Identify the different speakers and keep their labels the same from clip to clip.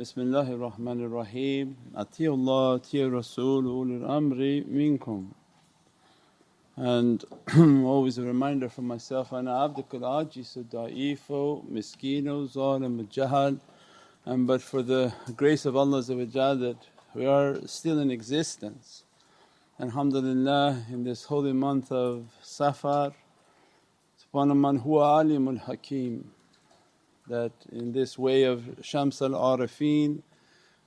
Speaker 1: Bismillahir Rahmanir Rahim. Atiullah, Atiur Rasul, ulul amri minkum. And always a reminder for myself, Ana abdukal ajisu da'ifu miskinu zalim jahal. And but for the grace of Allah that we are still in existence. And Alhamdulillah in this holy month of Safar, subhana man huwa alimul hakim that in this way of Shams al Arifin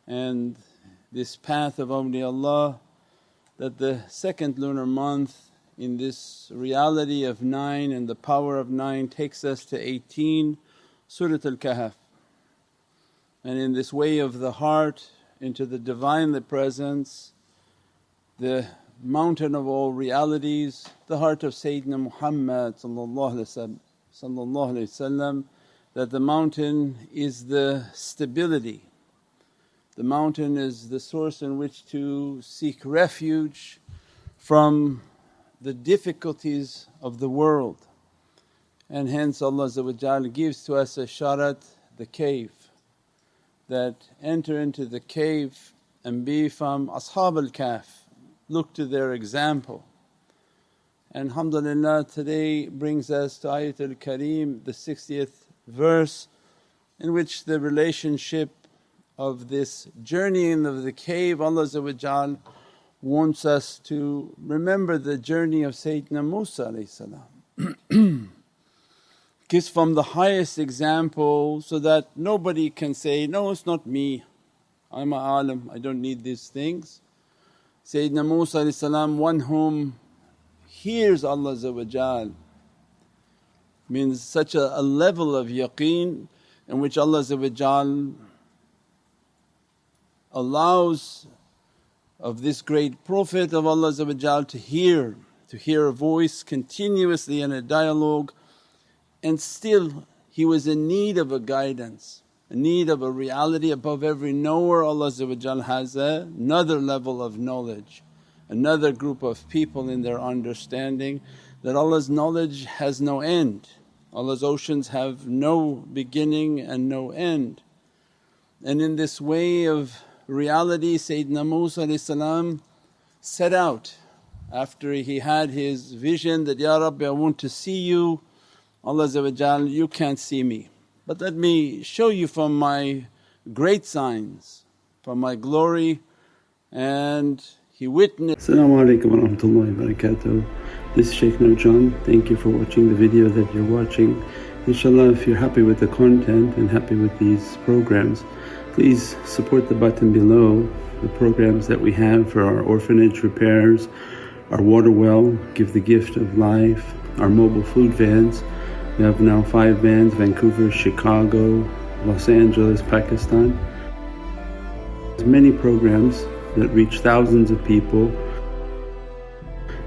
Speaker 1: and this path of awliyaullah that the second lunar month in this reality of 9 and the power of 9 takes us to 18 Surat al Kahf. And in this way of the heart into the Divinely Presence, the mountain of all realities, the heart of Sayyidina Muhammad that the mountain is the stability. The mountain is the source in which to seek refuge from the difficulties of the world. And hence Allah gives to us a sharat, the cave, that enter into the cave and be from Ashab al Kahf, look to their example. And alhamdulillah today brings us to Ayatul Kareem, the 60th verse in which the relationship of this journeying of the cave Allah wants us to remember the journey of Sayyidina Musa gives from the highest example so that nobody can say, no it's not me, I'm a alim, I don't need these things. Sayyidina Musa one whom hears Allah means such a, a level of yaqeen in which Allah allows of this great Prophet of Allah to hear, to hear a voice continuously in a dialogue and still he was in need of a guidance, in need of a reality above every knower. Allah has another level of knowledge, another group of people in their understanding that Allah's knowledge has no end. Allah's oceans have no beginning and no end. And in this way of reality Sayyidina Musa set out after he had his vision that, Ya Rabbi I want to see you, Allah you can't see me but let me show you from my great signs, from my glory and he witnessed.
Speaker 2: Assalamu alaikum wa rahmatullahi wa barakatuh. This is Shaykh Nurjan. Thank you for watching the video that you're watching. Inshallah if you're happy with the content and happy with these programs please support the button below the programs that we have for our orphanage repairs, our water well, Give the Gift of Life, our mobile food vans. We have now five vans Vancouver, Chicago, Los Angeles, Pakistan. There's many programs that reach thousands of people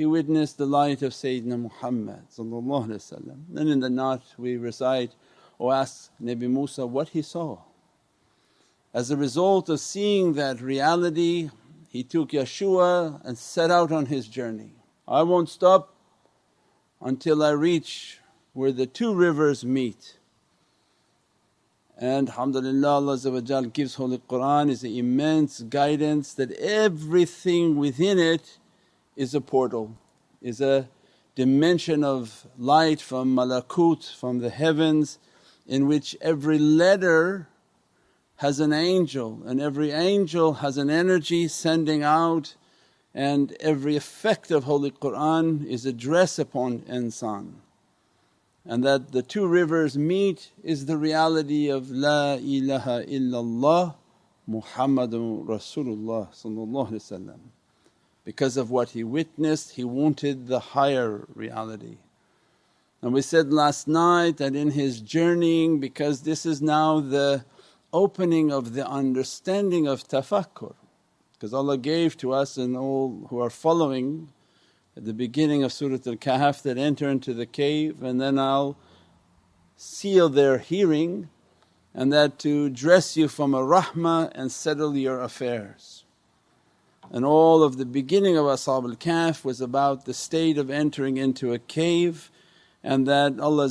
Speaker 1: he witnessed the light of Sayyidina Muhammad and in the night we recite or ask Nabi Musa what he saw. As a result of seeing that reality he took Yeshua and set out on his journey. I won't stop until I reach where the two rivers meet. And alhamdulillah Allah gives Holy Qur'an is an immense guidance that everything within it is a portal, is a dimension of light from malakut, from the heavens in which every letter has an angel and every angel has an energy sending out and every effect of Holy Qur'an is a dress upon insan. And that the two rivers meet is the reality of La ilaha illallah Muhammadun Rasulullah because of what he witnessed he wanted the higher reality. And we said last night that in his journeying because this is now the opening of the understanding of tafakkur Because Allah gave to us and all who are following at the beginning of Surat Al-Kahf that enter into the cave and then I'll seal their hearing and that to dress you from a rahmah and settle your affairs. And all of the beginning of Ashab al Kahf was about the state of entering into a cave and that Allah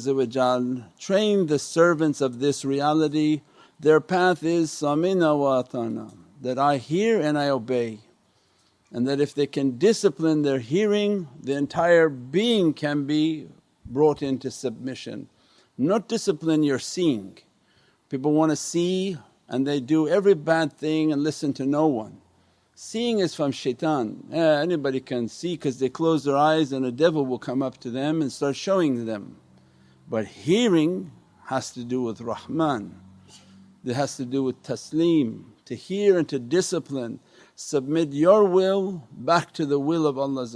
Speaker 1: trained the servants of this reality, their path is samina wa atana, that I hear and I obey. And that if they can discipline their hearing, the entire being can be brought into submission. Not discipline your seeing. People want to see and they do every bad thing and listen to no one. Seeing is from shaitan, yeah, anybody can see because they close their eyes and a devil will come up to them and start showing them. But hearing has to do with Rahman, it has to do with taslim, to hear and to discipline, submit your will back to the will of Allah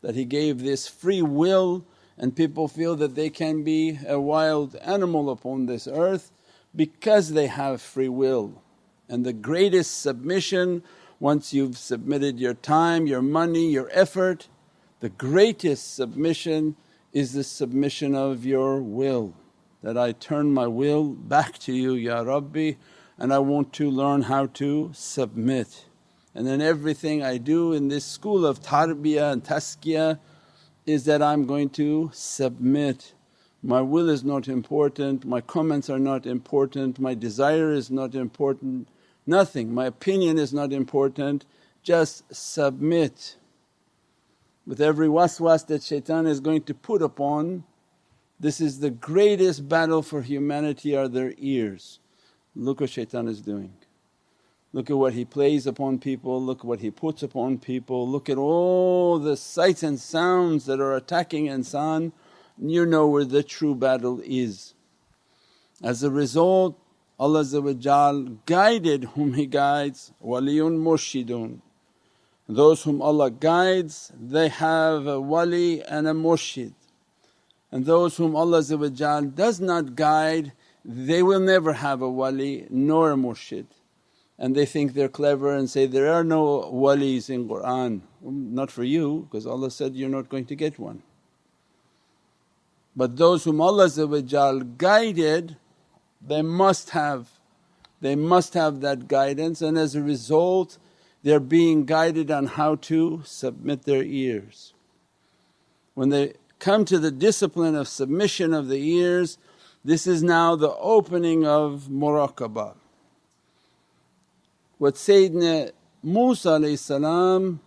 Speaker 1: that He gave this free will and people feel that they can be a wild animal upon this earth because they have free will. And the greatest submission once you've submitted your time, your money, your effort, the greatest submission is the submission of your will that I turn my will back to you Ya Rabbi and I want to learn how to submit. And then everything I do in this school of tarbiyah and tazkiyah is that I'm going to submit. My will is not important, my comments are not important, my desire is not important, Nothing, my opinion is not important, just submit. With every waswas that shaitan is going to put upon, this is the greatest battle for humanity are their ears. Look what shaitan is doing. Look at what he plays upon people, look what he puts upon people, look at all the sights and sounds that are attacking insan, you know where the true battle is. As a result Allah guided whom He guides, waliyun murshidun. Those whom Allah guides they have a wali and a murshid and those whom Allah does not guide they will never have a wali nor a murshid and they think they're clever and say, there are no walis in Qur'an. Um, not for you because Allah said you're not going to get one. But those whom Allah guided they must have, they must have that guidance and as a result they're being guided on how to submit their ears. When they come to the discipline of submission of the ears, this is now the opening of muraqabah. What Sayyidina Musa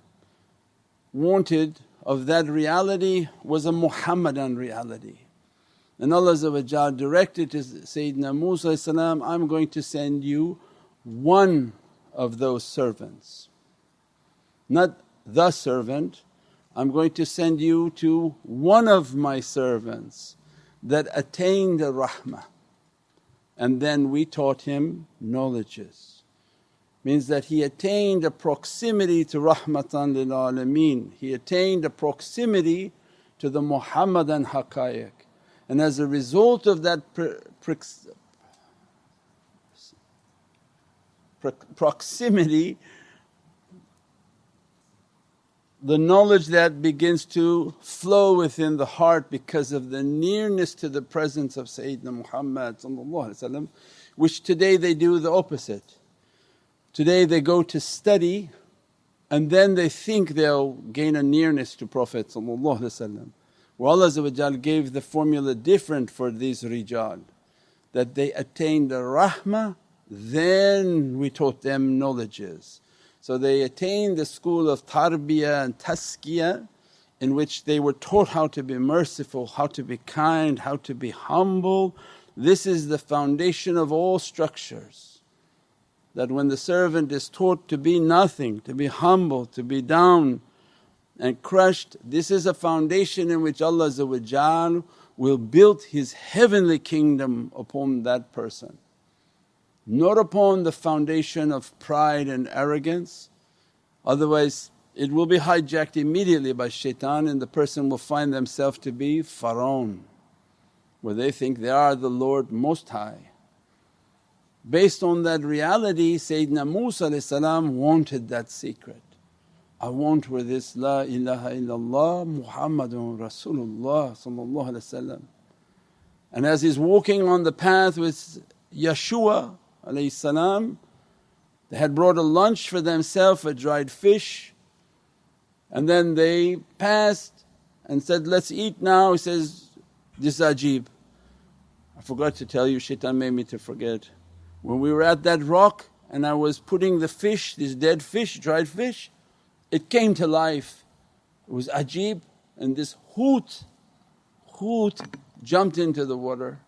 Speaker 1: wanted of that reality was a Muhammadan reality. And Allah directed to Sayyidina Musa I'm going to send you one of those servants, not the servant, I'm going to send you to one of my servants that attained the rahmah. And then we taught him knowledges. Means that he attained a proximity to rahmatan lil alameen, he attained a proximity to the Muhammadan haqqaiq and as a result of that proximity the knowledge that begins to flow within the heart because of the nearness to the presence of Sayyidina Muhammad which today they do the opposite. Today they go to study and then they think they'll gain a nearness to Prophet where Allah gave the formula different for these rijal that they attained the rahmah then we taught them knowledges. So they attained the school of tarbiyah and tazkiyah in which they were taught how to be merciful, how to be kind, how to be humble. This is the foundation of all structures. That when the servant is taught to be nothing, to be humble, to be down, and crushed. This is a foundation in which Allah will build His heavenly kingdom upon that person. Not upon the foundation of pride and arrogance, otherwise it will be hijacked immediately by shaitan and the person will find themselves to be Pharaoh where they think they are the Lord Most High. Based on that reality Sayyidina Musa wanted that secret. I want with this La ilaha illallah Muhammadun Rasulullah And as he's walking on the path with Yeshua salam, they had brought a lunch for themselves, a dried fish and then they passed and said, let's eat now. He says, this ajib. I forgot to tell you, shaitan made me to forget. When we were at that rock and I was putting the fish, this dead fish, dried fish, it came to life. It was ajib and this hoot, hoot jumped into the water.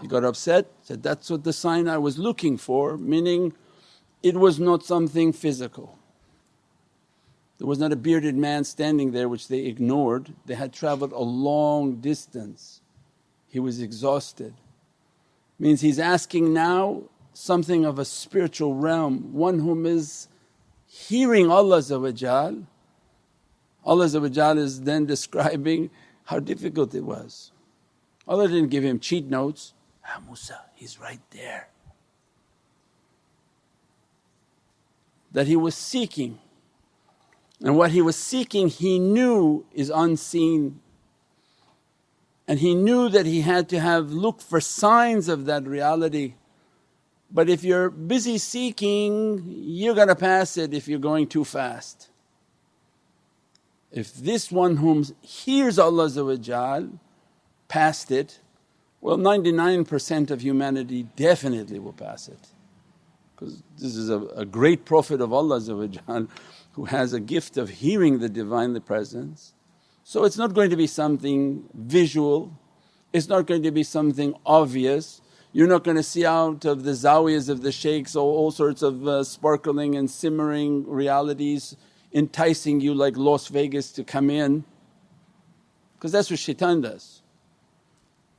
Speaker 1: He got upset, said, that's what the sign I was looking for, meaning it was not something physical. There was not a bearded man standing there which they ignored, they had travelled a long distance. He was exhausted. Means he's asking now something of a spiritual realm, one whom is hearing Allah Allah is then describing how difficult it was. Allah didn't give him cheat notes, ah Musa, he's right there. That he was seeking and what he was seeking he knew is unseen and he knew that he had to have looked for signs of that reality. But if you're busy seeking you're gonna pass it if you're going too fast. If this one whom hears Allah passed it, well 99% of humanity definitely will pass it because this is a, a great Prophet of Allah who has a gift of hearing the Divinely Presence. So it's not going to be something visual, it's not going to be something obvious. You're not going to see out of the zawiyas of the shaykhs all, all sorts of uh, sparkling and simmering realities enticing you like Las Vegas to come in. Because that's what shaitan does.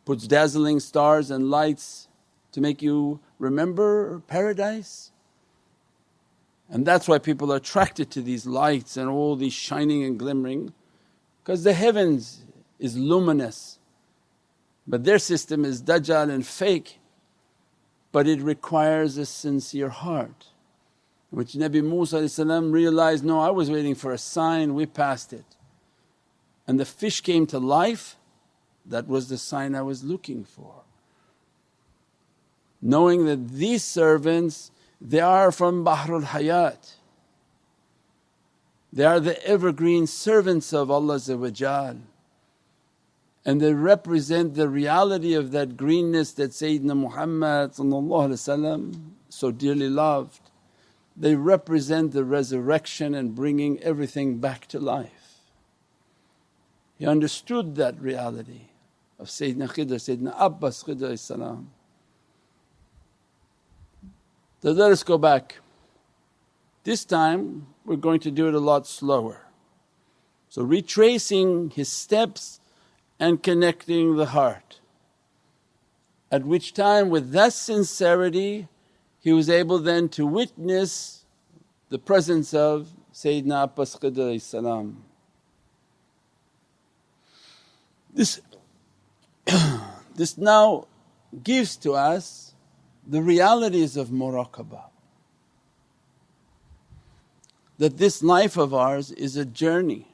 Speaker 1: Puts dazzling stars and lights to make you remember paradise. And that's why people are attracted to these lights and all these shining and glimmering because the heavens is luminous but their system is dajjal and fake but it requires a sincere heart which Nabi Musa realized, no I was waiting for a sign, we passed it. And the fish came to life, that was the sign I was looking for. Knowing that these servants they are from Bahrul Hayat. They are the evergreen servants of Allah and they represent the reality of that greenness that Sayyidina Muhammad so dearly loved. They represent the resurrection and bringing everything back to life. He understood that reality of Sayyidina Khidr, Sayyidina Abbas Khidr so let us go back. This time we're going to do it a lot slower. So retracing his steps and connecting the heart. At which time with that sincerity he was able then to witness the presence of Sayyidina Abbas Khidr This, this now gives to us the realities of muraqabah. That this life of ours is a journey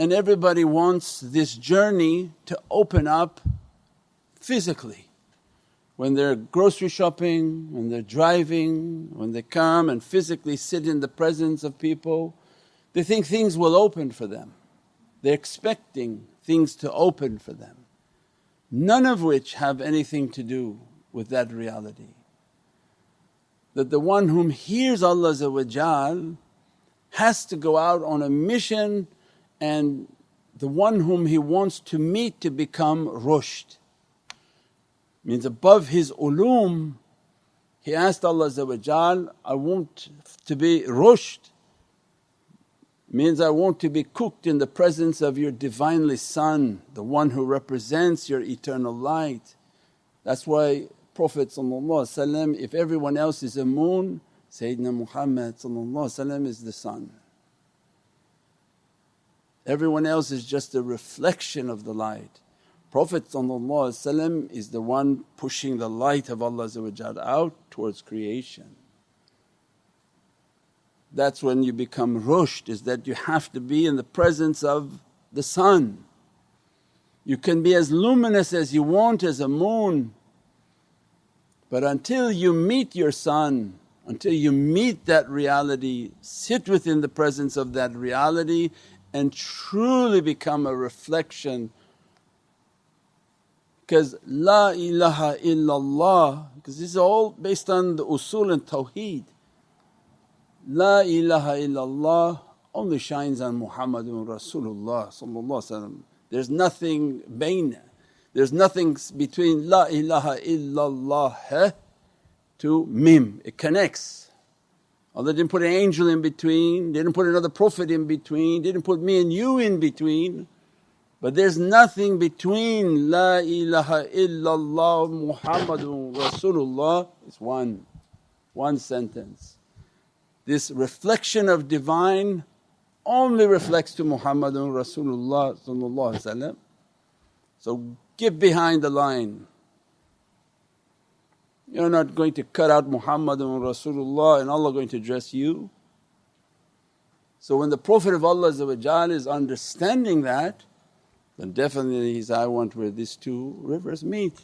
Speaker 1: and everybody wants this journey to open up physically. When they're grocery shopping, when they're driving, when they come and physically sit in the presence of people, they think things will open for them. They're expecting things to open for them, none of which have anything to do with that reality. That the one whom hears Allah has to go out on a mission and the one whom he wants to meet to become rushd. Means above his ulum he asked Allah I want to be rushd means I want to be cooked in the presence of your Divinely Sun, the one who represents your eternal light. That's why Prophet if everyone else is a moon, Sayyidina Muhammad is the sun. Everyone else is just a reflection of the light. Prophet is the one pushing the light of Allah out towards creation. That's when you become rushd is that you have to be in the presence of the sun. You can be as luminous as you want as a moon but until you meet your sun, until you meet that reality, sit within the presence of that reality and truly become a reflection because La ilaha illallah because this is all based on the usul and tawheed. La ilaha illallah only shines on Muhammadun Rasulullah There's nothing bayna. There's nothing between La ilaha illallah to Mim, it connects. Oh, Allah didn't put an angel in between, didn't put another prophet in between, didn't put me and you in between. But there's nothing between La ilaha illallah Muhammadun Rasulullah, it's one, one sentence. This reflection of Divine only reflects to Muhammadun Rasulullah So get behind the line. You're not going to cut out Muhammad and Rasulullah and Allah going to dress you. So when the Prophet of Allah is understanding that then definitely he's, I want where these two rivers meet.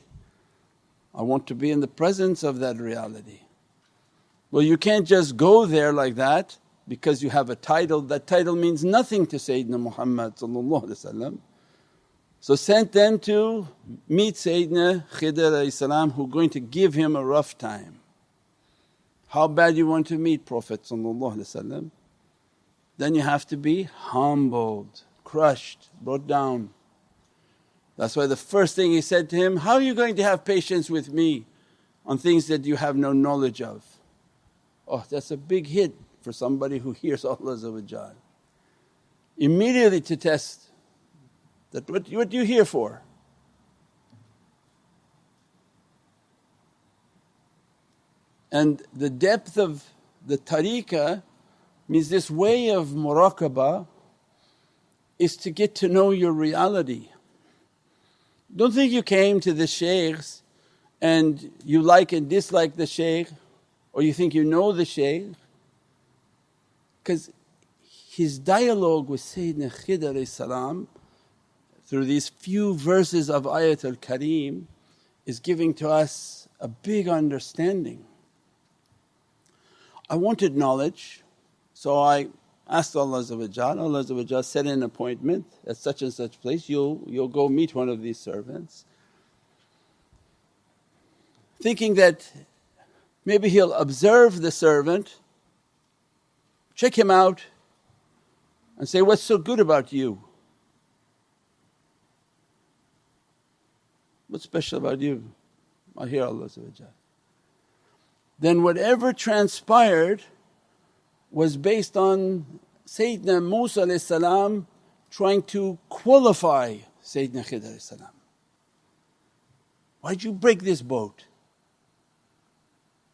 Speaker 1: I want to be in the presence of that reality. Well you can't just go there like that because you have a title, that title means nothing to Sayyidina Muhammad so sent them to meet Sayyidina Khidr who going to give him a rough time. How bad you want to meet Prophet then you have to be humbled, crushed, brought down. That's why the first thing he said to him, how are you going to have patience with me on things that you have no knowledge of? Oh that's a big hit for somebody who hears Allah Immediately to test that what, what you here for? And the depth of the tariqah means this way of muraqabah is to get to know your reality. Don't think you came to the shaykhs and you like and dislike the shaykh or you think you know the shaykh because his dialogue with Sayyidina Khidr through these few verses of Ayatul Kareem is giving to us a big understanding. I wanted knowledge so I asked Allah Allah set an appointment at such and such place, you'll, you'll go meet one of these servants. Thinking that maybe he'll observe the servant, check him out and say, what's so good about you? What's special about you? I hear Allah Then whatever transpired was based on Sayyidina Musa trying to qualify Sayyidina Khidr salam. Why'd you break this boat?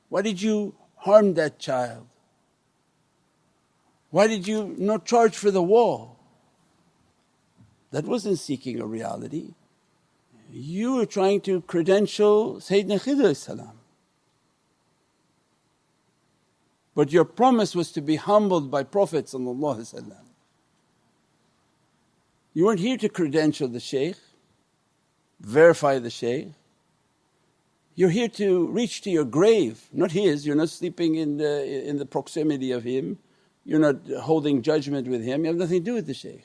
Speaker 1: Why did you harm that child? Why did you not charge for the wall? That wasn't seeking a reality you were trying to credential Sayyidina Khidr salam. But your promise was to be humbled by Prophet You weren't here to credential the shaykh, verify the shaykh. You're here to reach to your grave, not his. You're not sleeping in the, in the proximity of him, you're not holding judgment with him, you have nothing to do with the shaykh.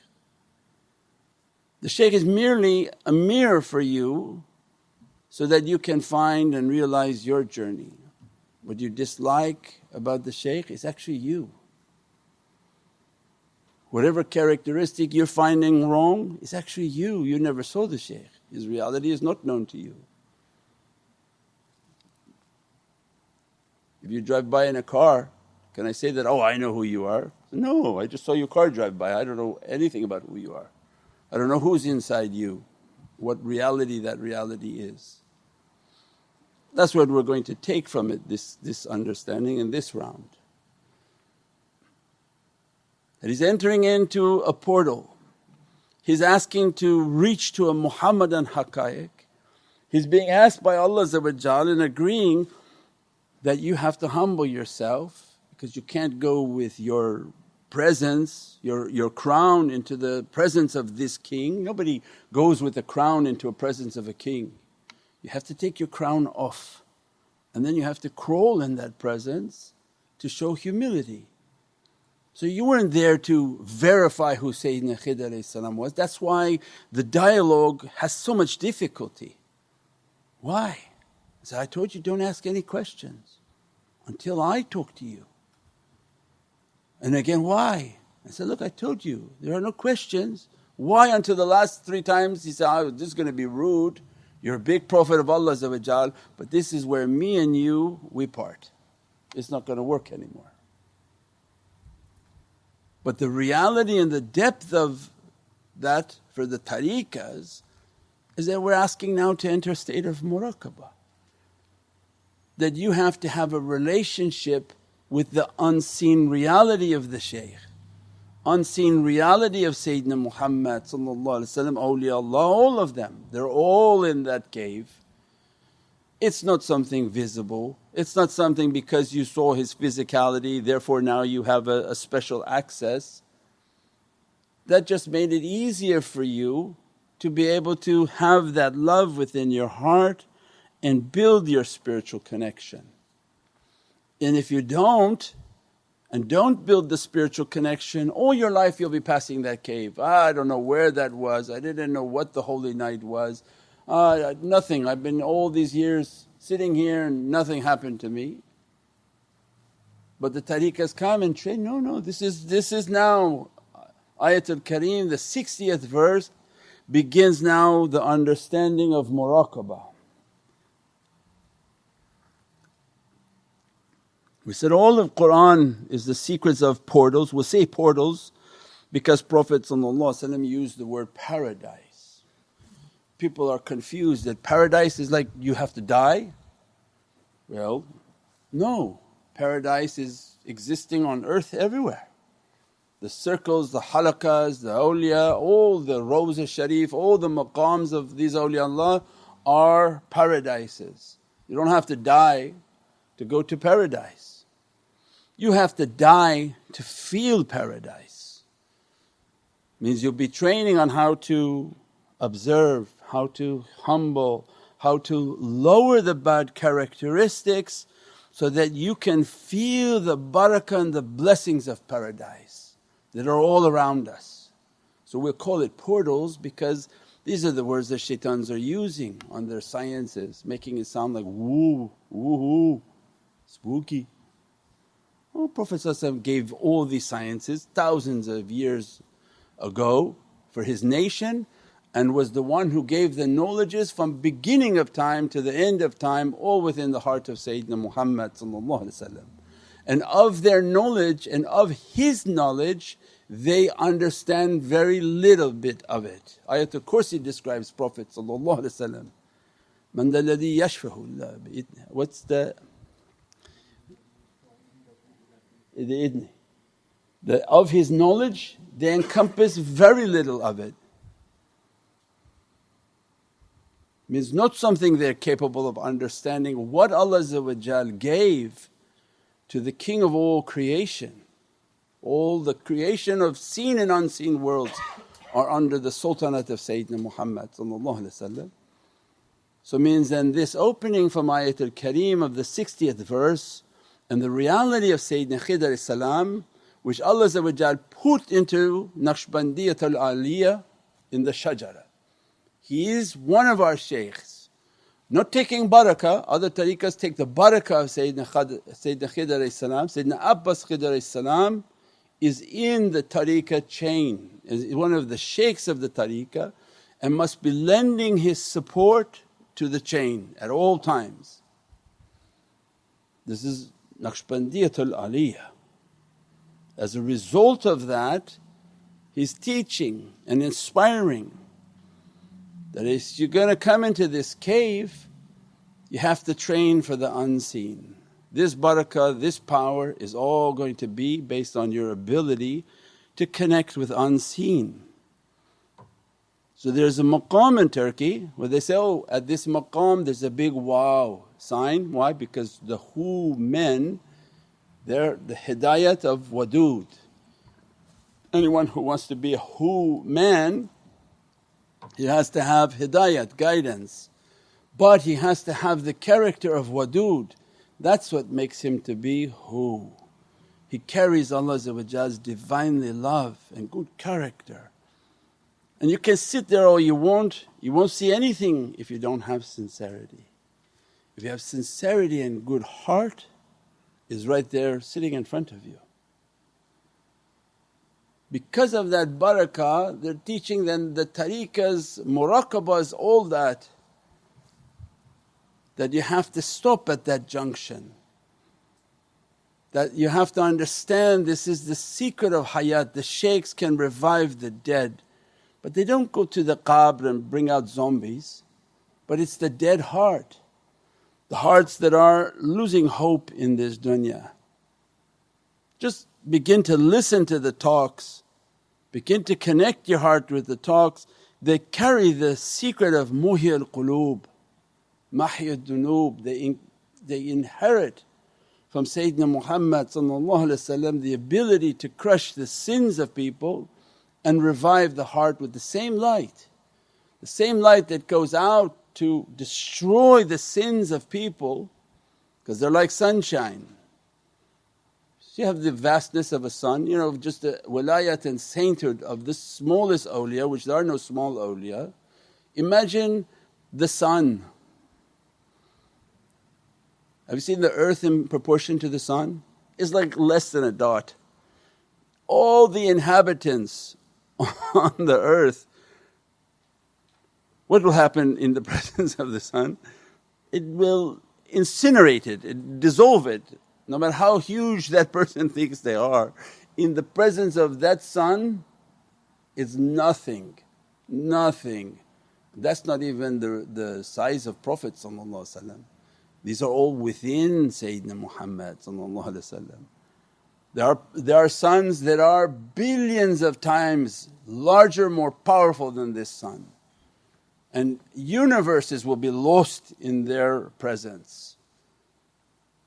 Speaker 1: The shaykh is merely a mirror for you so that you can find and realize your journey. What you dislike about the shaykh is actually you. Whatever characteristic you're finding wrong is actually you, you never saw the shaykh, his reality is not known to you. If you drive by in a car, can I say that, oh I know who you are? No, I just saw your car drive by, I don't know anything about who you are. I don't know who's inside you, what reality that reality is. That's what we're going to take from it, this, this understanding in this round. That he's entering into a portal. He's asking to reach to a Muhammadan haqqaiq. He's being asked by Allah and agreeing that you have to humble yourself because you can't go with your presence, your, your crown into the presence of this king. Nobody goes with a crown into a presence of a king. You have to take your crown off and then you have to crawl in that presence to show humility. So you weren't there to verify who Sayyidina Khidr was. That's why the dialogue has so much difficulty. Why? So I told you don't ask any questions until I talk to you. And again, why? I said, look, I told you there are no questions. Why until the last three times he said, oh, this is going to be rude. You're a big Prophet of Allah but this is where me and you we part. It's not going to work anymore. But the reality and the depth of that for the tariqas is that we're asking now to enter a state of muraqabah. That you have to have a relationship with the unseen reality of the shaykh, unseen reality of Sayyidina Muhammad awliyaullah, all of them, they're all in that cave. It's not something visible, it's not something because you saw his physicality therefore now you have a, a special access. That just made it easier for you to be able to have that love within your heart and build your spiritual connection. And if you don't and don't build the spiritual connection, all your life you'll be passing that cave. Ah, I don't know where that was, I didn't know what the holy night was, uh, nothing, I've been all these years sitting here and nothing happened to me. But the tariqahs come and train, no, no, this is, this is now Ayatul Kareem, the 60th verse begins now the understanding of muraqabah. We said all of Qur'an is the secrets of portals. We'll say portals because Prophet used the word paradise people are confused that paradise is like you have to die. Well, no, paradise is existing on earth everywhere. The circles, the halakas, the awliya, all the rows sharif, all the maqams of these awliyaullah are paradises. You don't have to die to go to paradise. You have to die to feel paradise. Means you'll be training on how to observe, how to humble, how to lower the bad characteristics so that you can feel the barakah and the blessings of paradise that are all around us. So we'll call it portals because these are the words that shaitans are using on their sciences, making it sound like woo, woohoo, spooky. Oh, Prophet gave all these sciences thousands of years ago for his nation and was the one who gave the knowledges from beginning of time to the end of time all within the heart of Sayyidina Muhammad and of their knowledge and of his knowledge they understand very little bit of it. Ayatul Kursi describes Prophet What's the the the of his knowledge they encompass very little of it. Means not something they're capable of understanding. What Allah gave to the King of all creation. All the creation of seen and unseen worlds are under the sultanate of Sayyidina Muhammad So means then this opening from Ayatul Kareem of the 60th verse and the reality of Sayyidina Khidr salam which Allah put into Naqshbandiyatul Aliyah in the shajara. He is one of our shaykhs. Not taking barakah, other tariqas take the barakah of Sayyidina, Khad, Sayyidina Khidr Sayyidina Abbas Khidr salam is in the tariqah chain, is one of the shaykhs of the tariqah and must be lending his support to the chain at all times. This is Naqshbandiyatul Aliyah. As a result of that, he's teaching and inspiring that if you're going to come into this cave, you have to train for the unseen. This barakah, this power is all going to be based on your ability to connect with unseen. So there's a maqam in Turkey where they say, oh at this maqam there's a big wow sign. Why? Because the who men they're the hidayat of wadud. Anyone who wants to be a who man he has to have hidayat, guidance, but he has to have the character of wadud. That's what makes him to be who. He carries Allah's Divinely love and good character. And you can sit there all you want, you won't see anything if you don't have sincerity. If you have sincerity and good heart, is right there sitting in front of you. Because of that barakah, they're teaching them the tariqas, muraqabahs, all that, that you have to stop at that junction. That you have to understand this is the secret of hayat. The shaykhs can revive the dead, but they don't go to the qabr and bring out zombies, but it's the dead heart, the hearts that are losing hope in this dunya. Just begin to listen to the talks, begin to connect your heart with the talks. They carry the secret of muhi al qulub, mahy al dunub, they, in, they inherit from Sayyidina Muhammad the ability to crush the sins of people and revive the heart with the same light. The same light that goes out to destroy the sins of people because they're like sunshine. So you have the vastness of a sun, you know, just the wilayat and sainthood of the smallest awliya, which there are no small awliya. Imagine the sun have you seen the earth in proportion to the sun? It's like less than a dot. All the inhabitants on the earth, what will happen in the presence of the sun? It will incinerate it, it dissolve it, no matter how huge that person thinks they are. In the presence of that sun, it's nothing, nothing. That's not even the, the size of Prophet these are all within Sayyidina Muhammad there are, there are suns that are billions of times larger, more powerful than this sun and universes will be lost in their presence.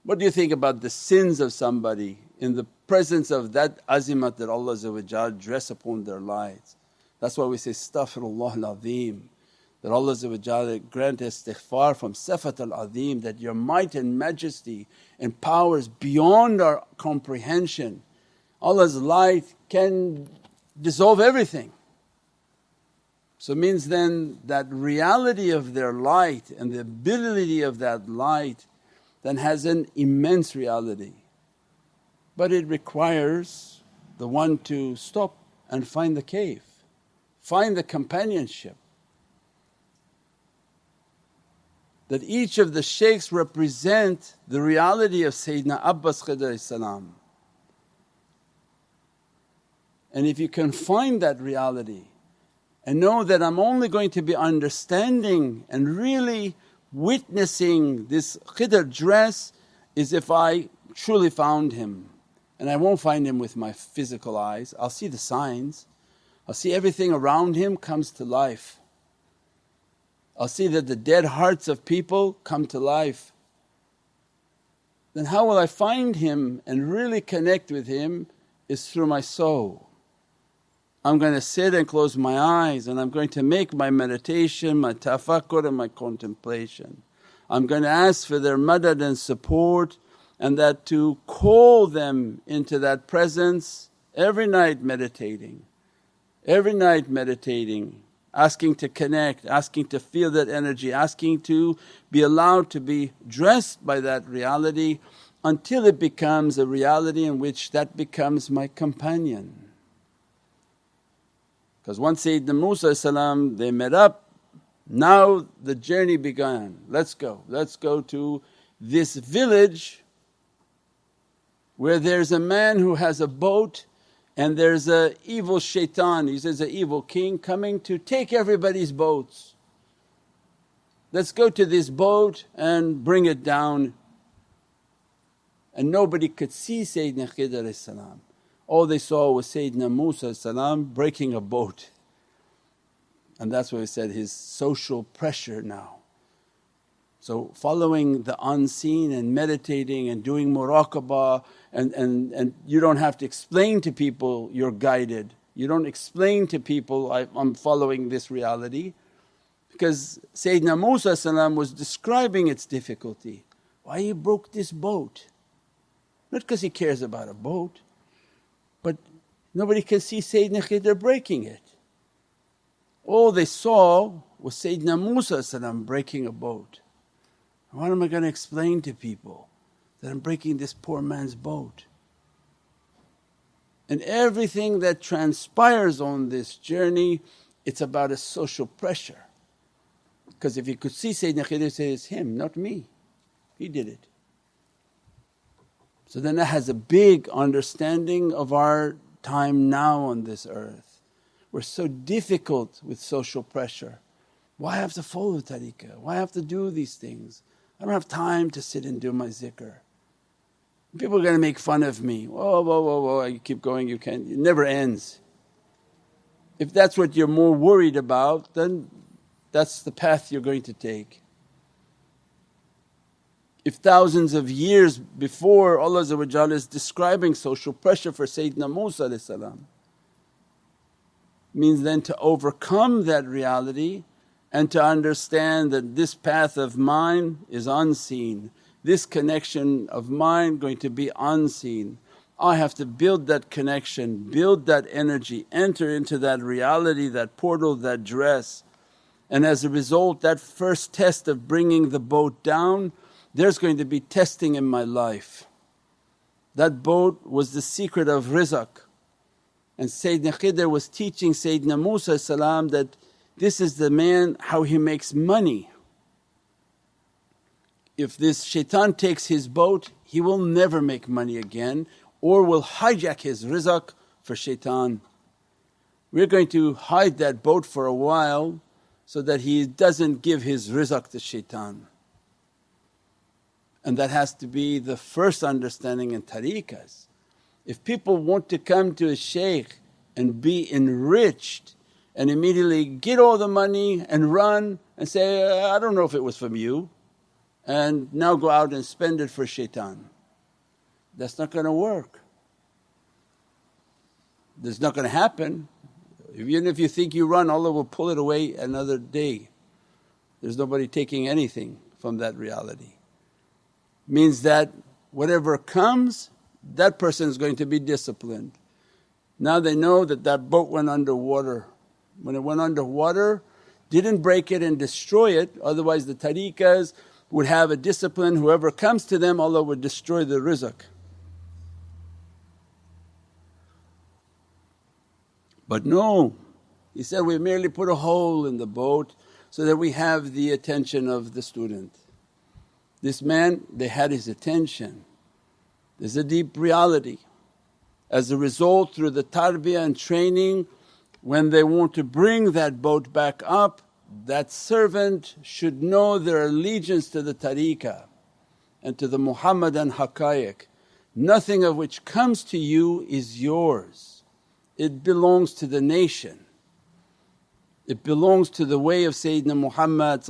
Speaker 1: What do you think about the sins of somebody in the presence of that azimat that Allah dress upon their lives? That's why we say, Astaghfirullah al-Azim that Allah grant istighfar from Sifat al Azim that your might and majesty and powers beyond our comprehension. Allah's light can dissolve everything. So means then that reality of their light and the ability of that light then has an immense reality. But it requires the one to stop and find the cave, find the companionship that each of the shaykhs represent the reality of Sayyidina Abbas Khidr And if you can find that reality and know that I'm only going to be understanding and really witnessing this Khidr dress is if I truly found him and I won't find him with my physical eyes, I'll see the signs, I'll see everything around him comes to life. I'll see that the dead hearts of people come to life. Then how will I find Him and really connect with Him is through my soul. I'm going to sit and close my eyes and I'm going to make my meditation, my tafakkur and my contemplation. I'm going to ask for their madad and support and that to call them into that presence every night meditating, every night meditating asking to connect, asking to feel that energy, asking to be allowed to be dressed by that reality until it becomes a reality in which that becomes my companion. Because once Sayyidina Musa they met up, now the journey began. Let's go, let's go to this village where there's a man who has a boat and there's a evil shaitan, he says, an evil king coming to take everybody's boats. Let's go to this boat and bring it down. And nobody could see Sayyidina Khidr All they saw was Sayyidina Musa salam breaking a boat. And that's why we said his social pressure now. So following the unseen and meditating and doing muraqabah and, and, and you don't have to explain to people you're guided. You don't explain to people, I, am following this reality because Sayyidina Musa was describing its difficulty. Why he broke this boat? Not because he cares about a boat nobody can see Sayyidina Khidr breaking it. All they saw was Sayyidina Musa said I'm breaking a boat. What am I going to explain to people? That I'm breaking this poor man's boat. And everything that transpires on this journey, it's about a social pressure. Because if you could see Sayyidina Khidr say, it's him, not me, he did it. So then that has a big understanding of our time now on this earth. We're so difficult with social pressure. Why have to follow tariqah? Why have to do these things? I don't have time to sit and do my zikr. People are going to make fun of me. Whoa, whoa, whoa, whoa, you keep going, you can't, it never ends. If that's what you're more worried about, then that's the path you're going to take. If thousands of years before Allah is describing social pressure for Sayyidina Musa means then to overcome that reality and to understand that this path of mine is unseen, this connection of mine going to be unseen. I have to build that connection, build that energy, enter into that reality, that portal, that dress. And as a result that first test of bringing the boat down there's going to be testing in my life. That boat was the secret of rizq and Sayyidina Khidr was teaching Sayyidina Musa salam that this is the man how he makes money. If this shaitan takes his boat he will never make money again or will hijack his rizq for shaitan. We're going to hide that boat for a while so that he doesn't give his rizq to shaitan. And that has to be the first understanding in tariqas. If people want to come to a shaykh and be enriched and immediately get all the money and run and say, I don't know if it was from you and now go out and spend it for shaitan. That's not going to work. That's not going to happen. Even if you think you run, Allah will pull it away another day. There's nobody taking anything from that reality. Means that whatever comes, that person is going to be disciplined. Now they know that that boat went underwater. When it went underwater, didn't break it and destroy it, otherwise the tariqas would have a discipline, whoever comes to them Allah would destroy the rizq. But no, he said, we merely put a hole in the boat so that we have the attention of the student. This man, they had his attention. There's a deep reality. As a result through the tarbiyah and training when they want to bring that boat back up that servant should know their allegiance to the tariqah and to the Muhammadan haqqaiq. Nothing of which comes to you is yours, it belongs to the nation. It belongs to the way of Sayyidina Muhammad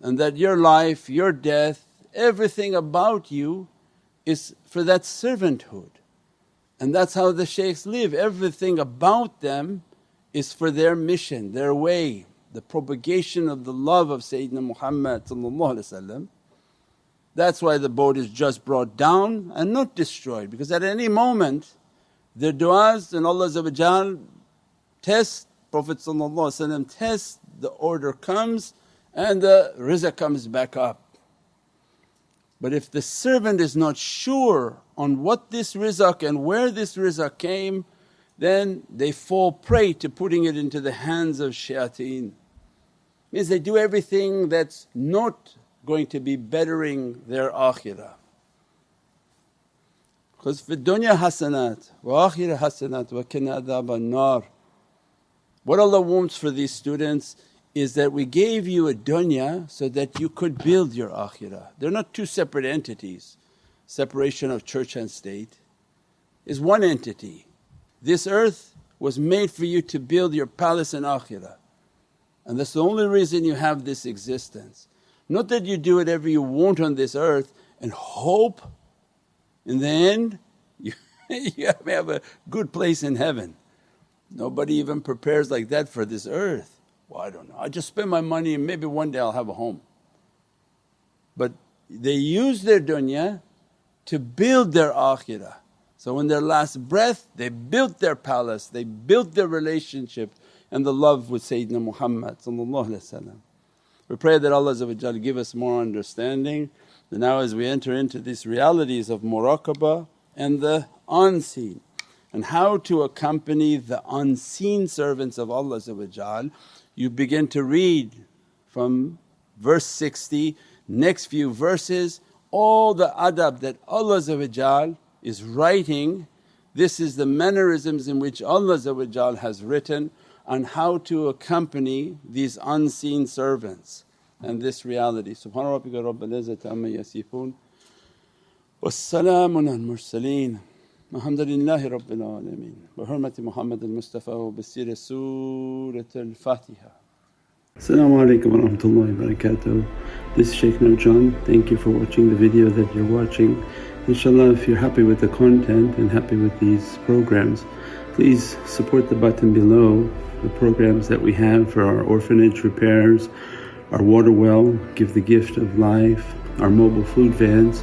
Speaker 1: and that your life, your death, everything about you is for that servanthood. And that's how the shaykhs live, everything about them is for their mission, their way, the propagation of the love of Sayyidina Muhammad That's why the boat is just brought down and not destroyed because at any moment their du'as and Allah test, Prophet test, the order comes and uh, the rizq comes back up. But if the servant is not sure on what this rizq and where this rizq came, then they fall prey to putting it into the hands of shayateen. Means they do everything that's not going to be bettering their akhirah. Because fi dunya hasanat wa akhirah hasanat wa kina adhab nar What Allah wants for these students is that we gave you a dunya so that you could build your akhirah. They're not two separate entities. Separation of church and state is one entity. This earth was made for you to build your palace in akhirah. And that's the only reason you have this existence. Not that you do whatever you want on this earth and hope in the end you, you may have a good place in heaven. Nobody even prepares like that for this earth. Well, I don't know, I just spend my money and maybe one day I'll have a home. But they use their dunya to build their akhirah. So in their last breath they built their palace, they built their relationship and the love with Sayyidina Muhammad We pray that Allah give us more understanding that now as we enter into these realities of muraqabah and the unseen and how to accompany the unseen servants of Allah you begin to read from verse 60 next few verses all the adab that Allah is writing. This is the mannerisms in which Allah has written on how to accompany these unseen servants and this reality. Subhana rabbika rabbil izzati amma wassalamun al mursaleen alhamdulillahi rabbil alameen bi hurmati Muhammad al-Mustafa wa bi siri Surat al-Fatiha.
Speaker 2: Assalamu alaikum wa rahmatullahi wa barakatuh. This is Shaykh Nurjan. Thank you for watching the video that you're watching. Inshallah if you're happy with the content and happy with these programs please support the button below the programs that we have for our orphanage repairs, our water well, Give the Gift of Life, our mobile food vans.